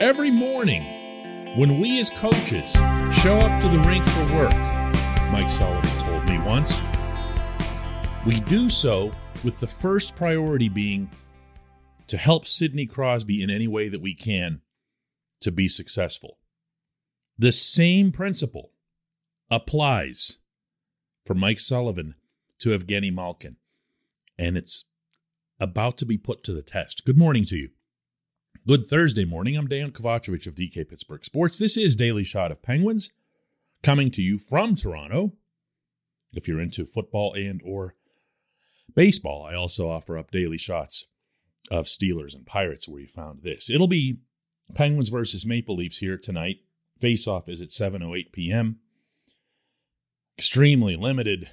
Every morning, when we as coaches show up to the rink for work, Mike Sullivan told me once, we do so with the first priority being to help Sidney Crosby in any way that we can to be successful. The same principle applies for Mike Sullivan to Evgeni Malkin, and it's about to be put to the test. Good morning to you. Good Thursday morning. I'm Dejan Kovacevic of DK Pittsburgh Sports. This is Daily Shot of Penguins coming to you from Toronto. If you're into football and or baseball, I also offer up daily shots of Steelers and Pirates where you found this. It'll be Penguins versus Maple Leafs here tonight. Face off is at 7:08 p.m. Extremely limited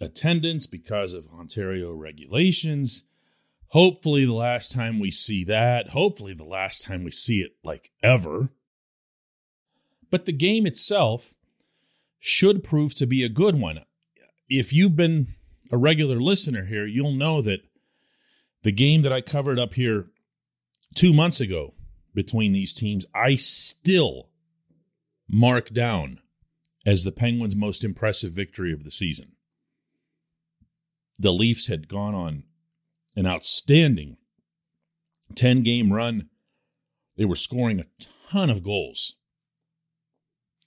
attendance because of Ontario regulations. Hopefully, the last time we see that, hopefully, the last time we see it like ever. But the game itself should prove to be a good one. If you've been a regular listener here, you'll know that the game that I covered up here two months ago between these teams, I still mark down as the Penguins' most impressive victory of the season. The Leafs had gone on an outstanding 10 game run. They were scoring a ton of goals.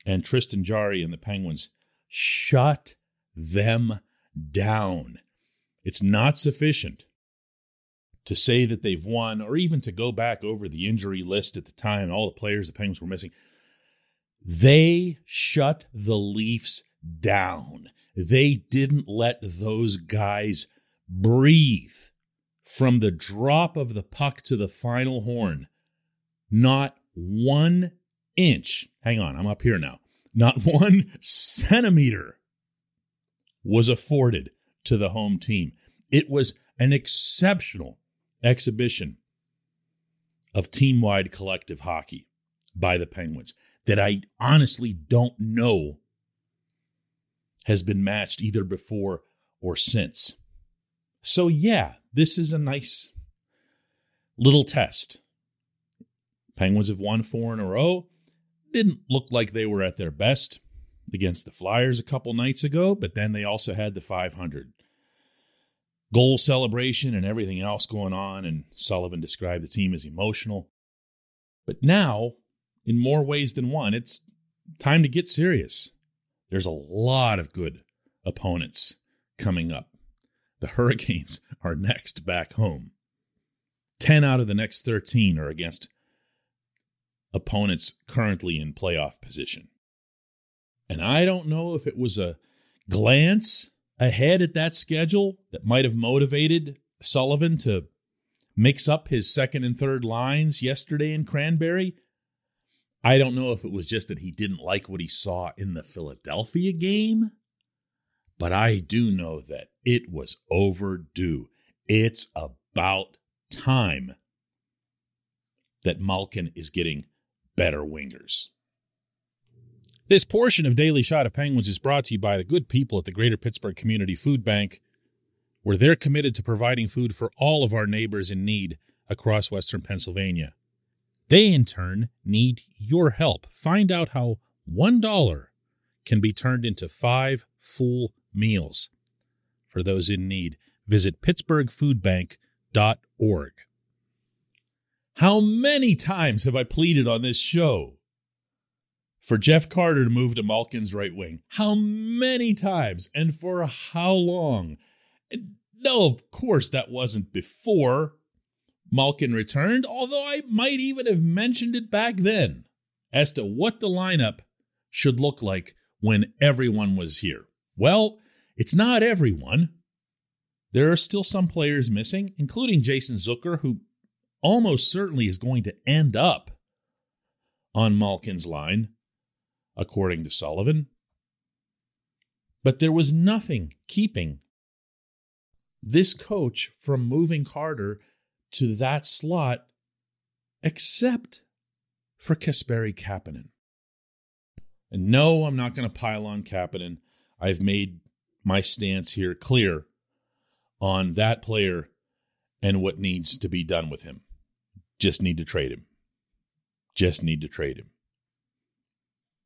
And Tristan Jarry and the Penguins shut them down. It's not sufficient to say that they've won or even to go back over the injury list at the time, all the players the Penguins were missing. They shut the Leafs down. They didn't let those guys breathe from the drop of the puck to the final horn. Not one inch. Hang on, I'm up here now. Not one centimeter was afforded to the home team. It was an exceptional exhibition of team wide collective hockey by the Penguins that I honestly don't know has been matched either before or since. So, yeah, this is a nice little test. Penguins have won four in a row. Didn't look like they were at their best against the Flyers a couple nights ago, but then they also had the 500 goal celebration and everything else going on. And Sullivan described the team as emotional. But now, in more ways than one, it's time to get serious. There's a lot of good opponents coming up. The Hurricanes are next back home. 10 out of the next 13 are against opponents currently in playoff position. And I don't know if it was a glance ahead at that schedule that might have motivated Sullivan to mix up his second and third lines yesterday in Cranberry. I don't know if it was just that he didn't like what he saw in the Philadelphia game, but I do know that it was overdue. It's about time that Malkin is getting better wingers. This portion of Daily Shot of Penguins is brought to you by the good people at the Greater Pittsburgh Community Food Bank, where they're committed to providing food for all of our neighbors in need across Western Pennsylvania. They, in turn, need your help. Find out how $1 can be turned into five full meals. For those in need, visit pittsburghfoodbank.org. How many times have I pleaded on this show for Jeff Carter to move to Malkin's right wing. How many times and for how long? And no, of course, that wasn't before Malkin returned, although I might even have mentioned it back then as to what the lineup should look like when everyone was here. Well, it's not everyone. There are still some players missing, including Jason Zucker, who almost certainly is going to end up on Malkin's line according to Sullivan. But there was nothing keeping this coach from moving Carter to that slot except for Kasperi Kapanen. And no, I'm not going to pile on Kapanen. I've made my stance here clear on that player and what needs to be done with him. Just need to trade him. just need to trade him.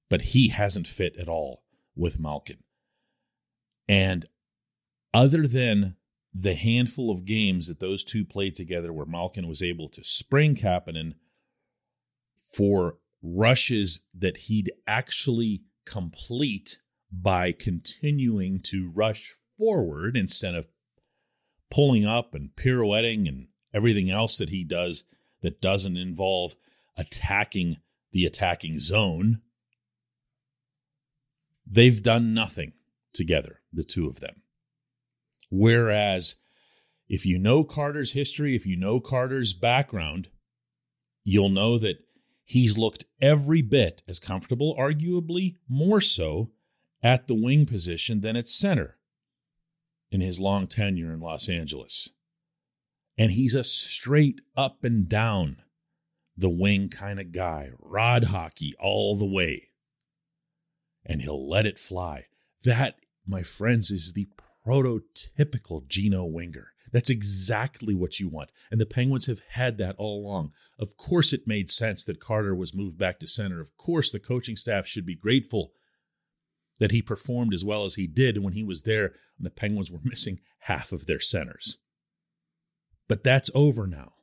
But he hasn't fit at all with Malkin. And other than the handful of games that those two played together where Malkin was able to spring Kapanen for rushes that he'd actually complete by continuing to rush forward instead of pulling up and pirouetting and everything else that he does that doesn't involve attacking the attacking zone. They've done nothing together, the two of them. Whereas, if you know Carter's history, if you know Carter's background, you'll know that he's looked every bit as comfortable, arguably more so, at the wing position than at center in his long tenure in Los Angeles. And he's a straight up and down the wing kind of guy, rod hockey all the way. And he'll let it fly. That, my friends, is the prototypical Gino Winger. That's exactly what you want. And the Penguins have had that all along. Of course, it made sense that Carter was moved back to center. Of course, the coaching staff should be grateful that he performed as well as he did when he was there and the Penguins were missing half of their centers. But that's over now.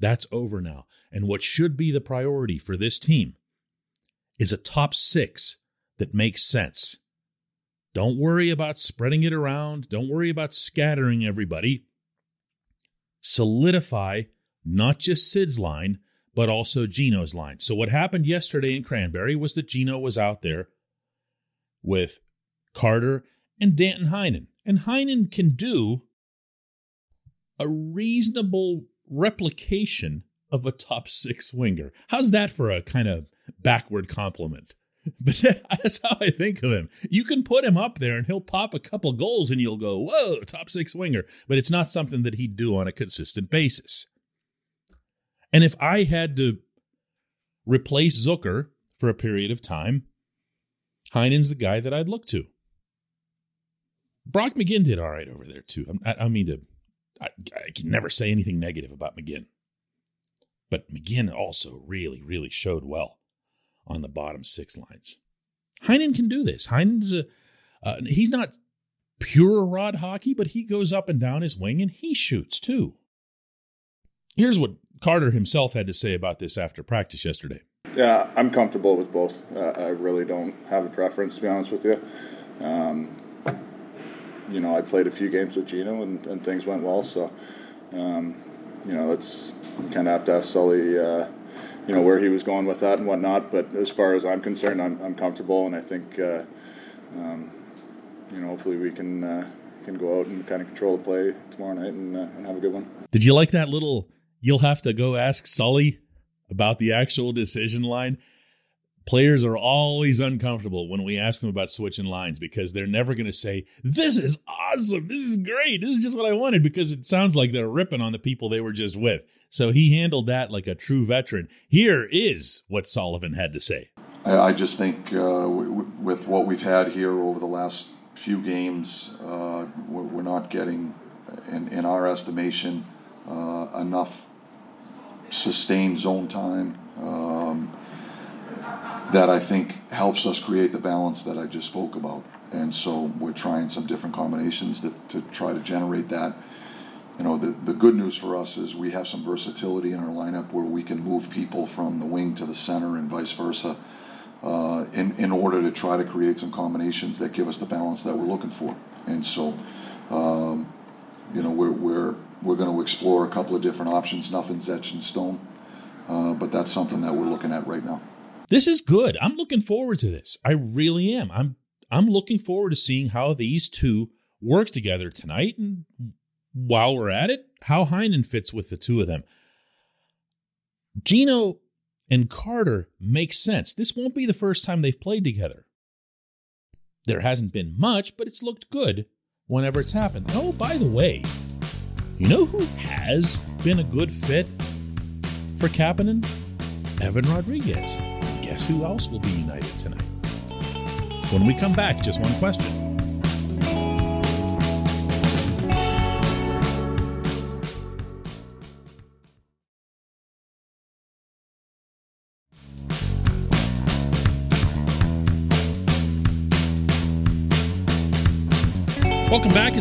That's over now. And what should be the priority for this team is a top six that makes sense. Don't worry about spreading it around. Don't worry about scattering everybody. Solidify not just Sid's line, but also Gino's line. So, what happened yesterday in Cranberry was that Gino was out there with Carter and Danton Heinen. And Heinen can do a reasonable replication of a top six winger. How's that for a kind of backward compliment? But that's how I think of him. You can put him up there and he'll pop a couple goals and you'll go, whoa, top six winger. But it's not something that he'd do on a consistent basis. And if I had to replace Zucker for a period of time, Heinen's the guy that I'd look to. Brock McGinn did all right over there too. I, I mean to, I, I can never say anything negative about McGinn, but McGinn also really, really showed well on the bottom six lines. Heinen can do this. Heinen's a, uh, he's not pure rod hockey, but he goes up and down his wing and he shoots too. Here's what Carter himself had to say about this after practice yesterday. Yeah, I'm comfortable with both. Uh, I really don't have a preference, to be honest with you. Um, you know, I played a few games with Gino and, and things went well, so, um, you know, it's kind of have to ask Sully, uh, you know, where he was going with that and whatnot. But as far as I'm concerned, I'm, I'm comfortable, and I think, uh, um, you know, hopefully we can uh, can go out and kind of control the play tomorrow night and, uh, and have a good one. Did you like that little? You'll have to go ask Sully about the actual decision line, players are always uncomfortable when we ask them about switching lines because they're never going to say, This is awesome. This is great. This is just what I wanted because it sounds like they're ripping on the people they were just with. So he handled that like a true veteran. Here is what Sullivan had to say. I, just think uh, w- with what we've had here over the last few games, uh, we're not getting, in, in our estimation, uh, enough sustained zone time um, that I think helps us create the balance that I just spoke about. And so we're trying some different combinations to, to try to generate that. You know, the, the good news for us is we have some versatility in our lineup where we can move people from the wing to the center and vice versa uh, in, in order to try to create some combinations that give us the balance that we're looking for. And so, um, you know, we're, we're explore a couple of different options. Nothing's etched in stone, uh, but that's something that we're looking at right now. This is good. I'm looking forward to this. I really am. I'm I'm looking forward to seeing how these two work together tonight, and while we're at it, how Heinen fits with the two of them. Gino and Carter make sense. This won't be the first time they've played together. There hasn't been much, but it's looked good whenever it's happened. Oh, by the way, you know who has been a good fit for Kapanen? Evan Rodrigues. Guess who else will be united tonight? When we come back, just one question.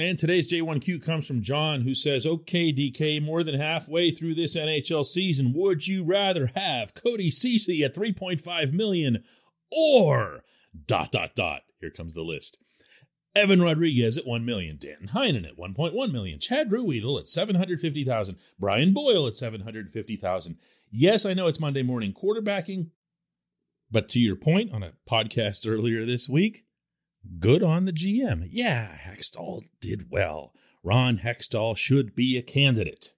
And today's J1Q comes from John, who says, Okay, DK, more than halfway through this NHL season, would you rather have Cody Ceci at 3.5 million or dot dot dot? Here comes the list. Evan Rodrigues at 1 million, Dan Heinen at 1.1 million, Chad Ruhwedel at 750,000, Brian Boyle at 750,000. Yes, I know it's Monday morning quarterbacking, but to your point on a podcast earlier this week, good on the GM. Yeah, Hextall did well. Ron Hextall should be a candidate.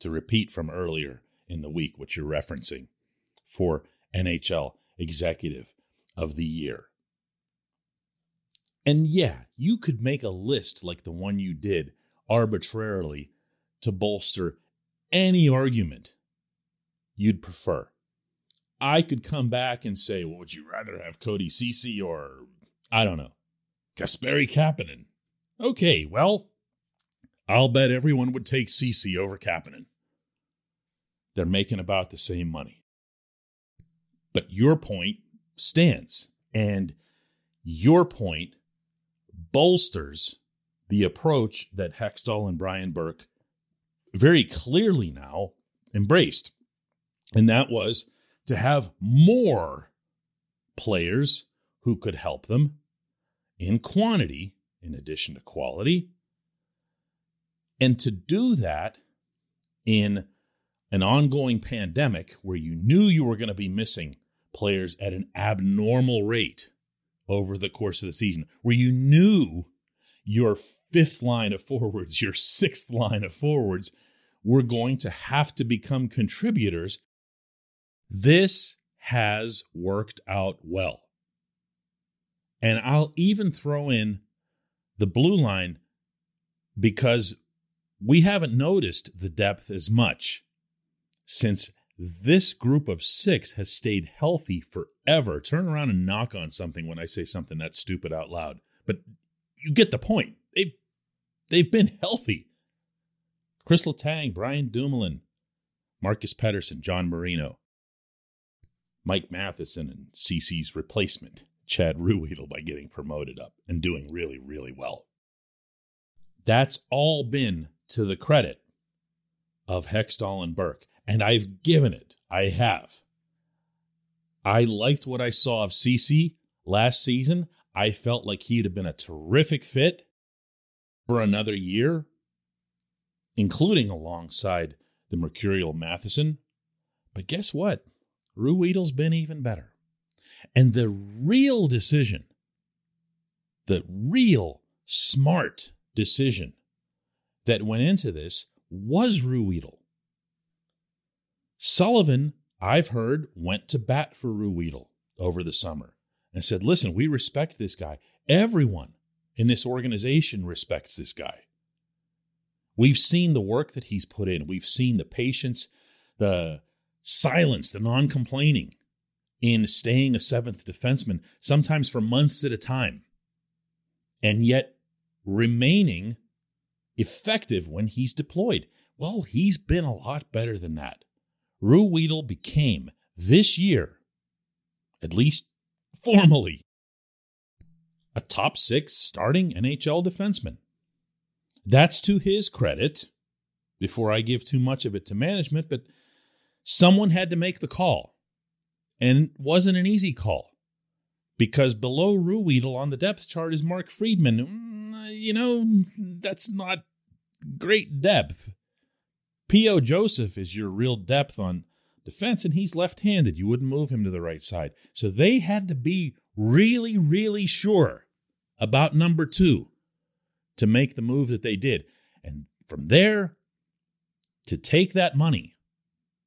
To repeat from earlier in the week, what you're referencing for NHL Executive of the Year. And yeah, you could make a list like the one you did arbitrarily to bolster any argument you'd prefer. I could come back and say, well, would you rather have Cody Ceci or, I don't know, Kasperi Kapanen? Okay, well, I'll bet everyone would take Ceci over Kapanen. They're making about the same money. But your point stands, and your point bolsters the approach that Hextall and Brian Burke very clearly now embraced. And that was to have more players who could help them in quantity in addition to quality. And to do that in an ongoing pandemic where you knew you were going to be missing players at an abnormal rate over the course of the season, where you knew your fifth line of forwards, your sixth line of forwards were going to have to become contributors. This has worked out well. And I'll even throw in the blue line because we haven't noticed the depth as much since this group of six has stayed healthy forever. Turn around and knock on something when I say something that's stupid out loud. But you get the point. They've, they've been healthy. Chris Letang, Brian Dumoulin, Marcus Pettersson, John Marino, Mike Matheson, and Ceci's replacement, Chad Ruhwedel, by getting promoted up and doing really, really well. That's all been to the credit of Hextall and Burke. And I've given it. I have. I liked what I saw of Ceci last season. I felt like he'd have been a terrific fit for another year, including alongside the Mercurial Matheson. But guess what? Ruhwedel's been even better. And the real decision, the real smart decision that went into this was Ruhwedel. Sullivan, I've heard, went to bat for Ruhwedel over the summer and said, listen, we respect this guy. Everyone in this organization respects this guy. We've seen the work that he's put in. We've seen the patience, the silence, the non complaining in staying a seventh defenseman, sometimes for months at a time, and yet remaining effective when he's deployed. Well, he's been a lot better than that. Ruhwedel became, this year, at least formally, a top six starting NHL defenseman. That's to his credit, before I give too much of it to management, but someone had to make the call. And wasn't an easy call because below Ruhwedel on the depth chart is Mark Friedman. Mm, you know, that's not great depth. P.O. Joseph is your real depth on defense, and he's left handed. You wouldn't move him to the right side. So they had to be really, really sure about number two to make the move that they did. And from there, to take that money,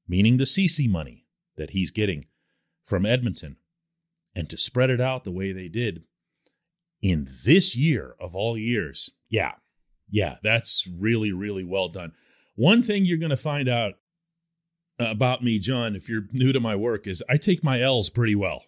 meaning the Ceci money that he's getting from Edmonton, and to spread it out the way they did, in this year of all years. Yeah. Yeah, that's really, really well done. One thing you're going to find out about me, John, if you're new to my work, is I take my L's pretty well.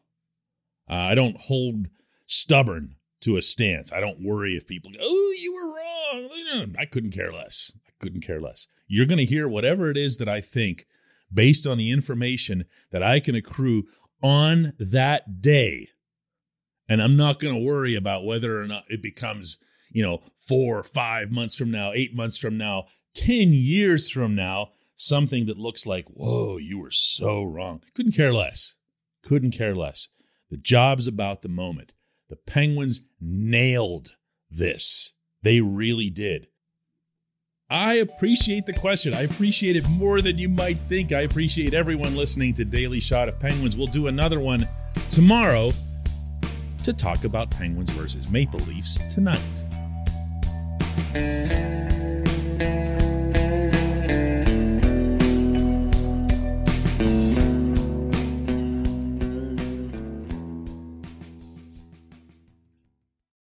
Uh, I don't hold stubborn to a stance. I don't worry if people go, oh, you were wrong. I couldn't care less. I couldn't care less. You're going to hear whatever it is that I think based on the information that I can accrue on that day. And I'm not going to worry about whether or not it becomes, you know, four or five months from now, eight months from now, 10 years from now, something that looks like, whoa, you were so wrong. Couldn't care less. Couldn't care less. The job's about the moment. The Penguins nailed this. They really did. I appreciate the question. I appreciate it more than you might think. I appreciate everyone listening to Daily Shot of Penguins. We'll do another one tomorrow to talk about Penguins versus Maple Leafs tonight.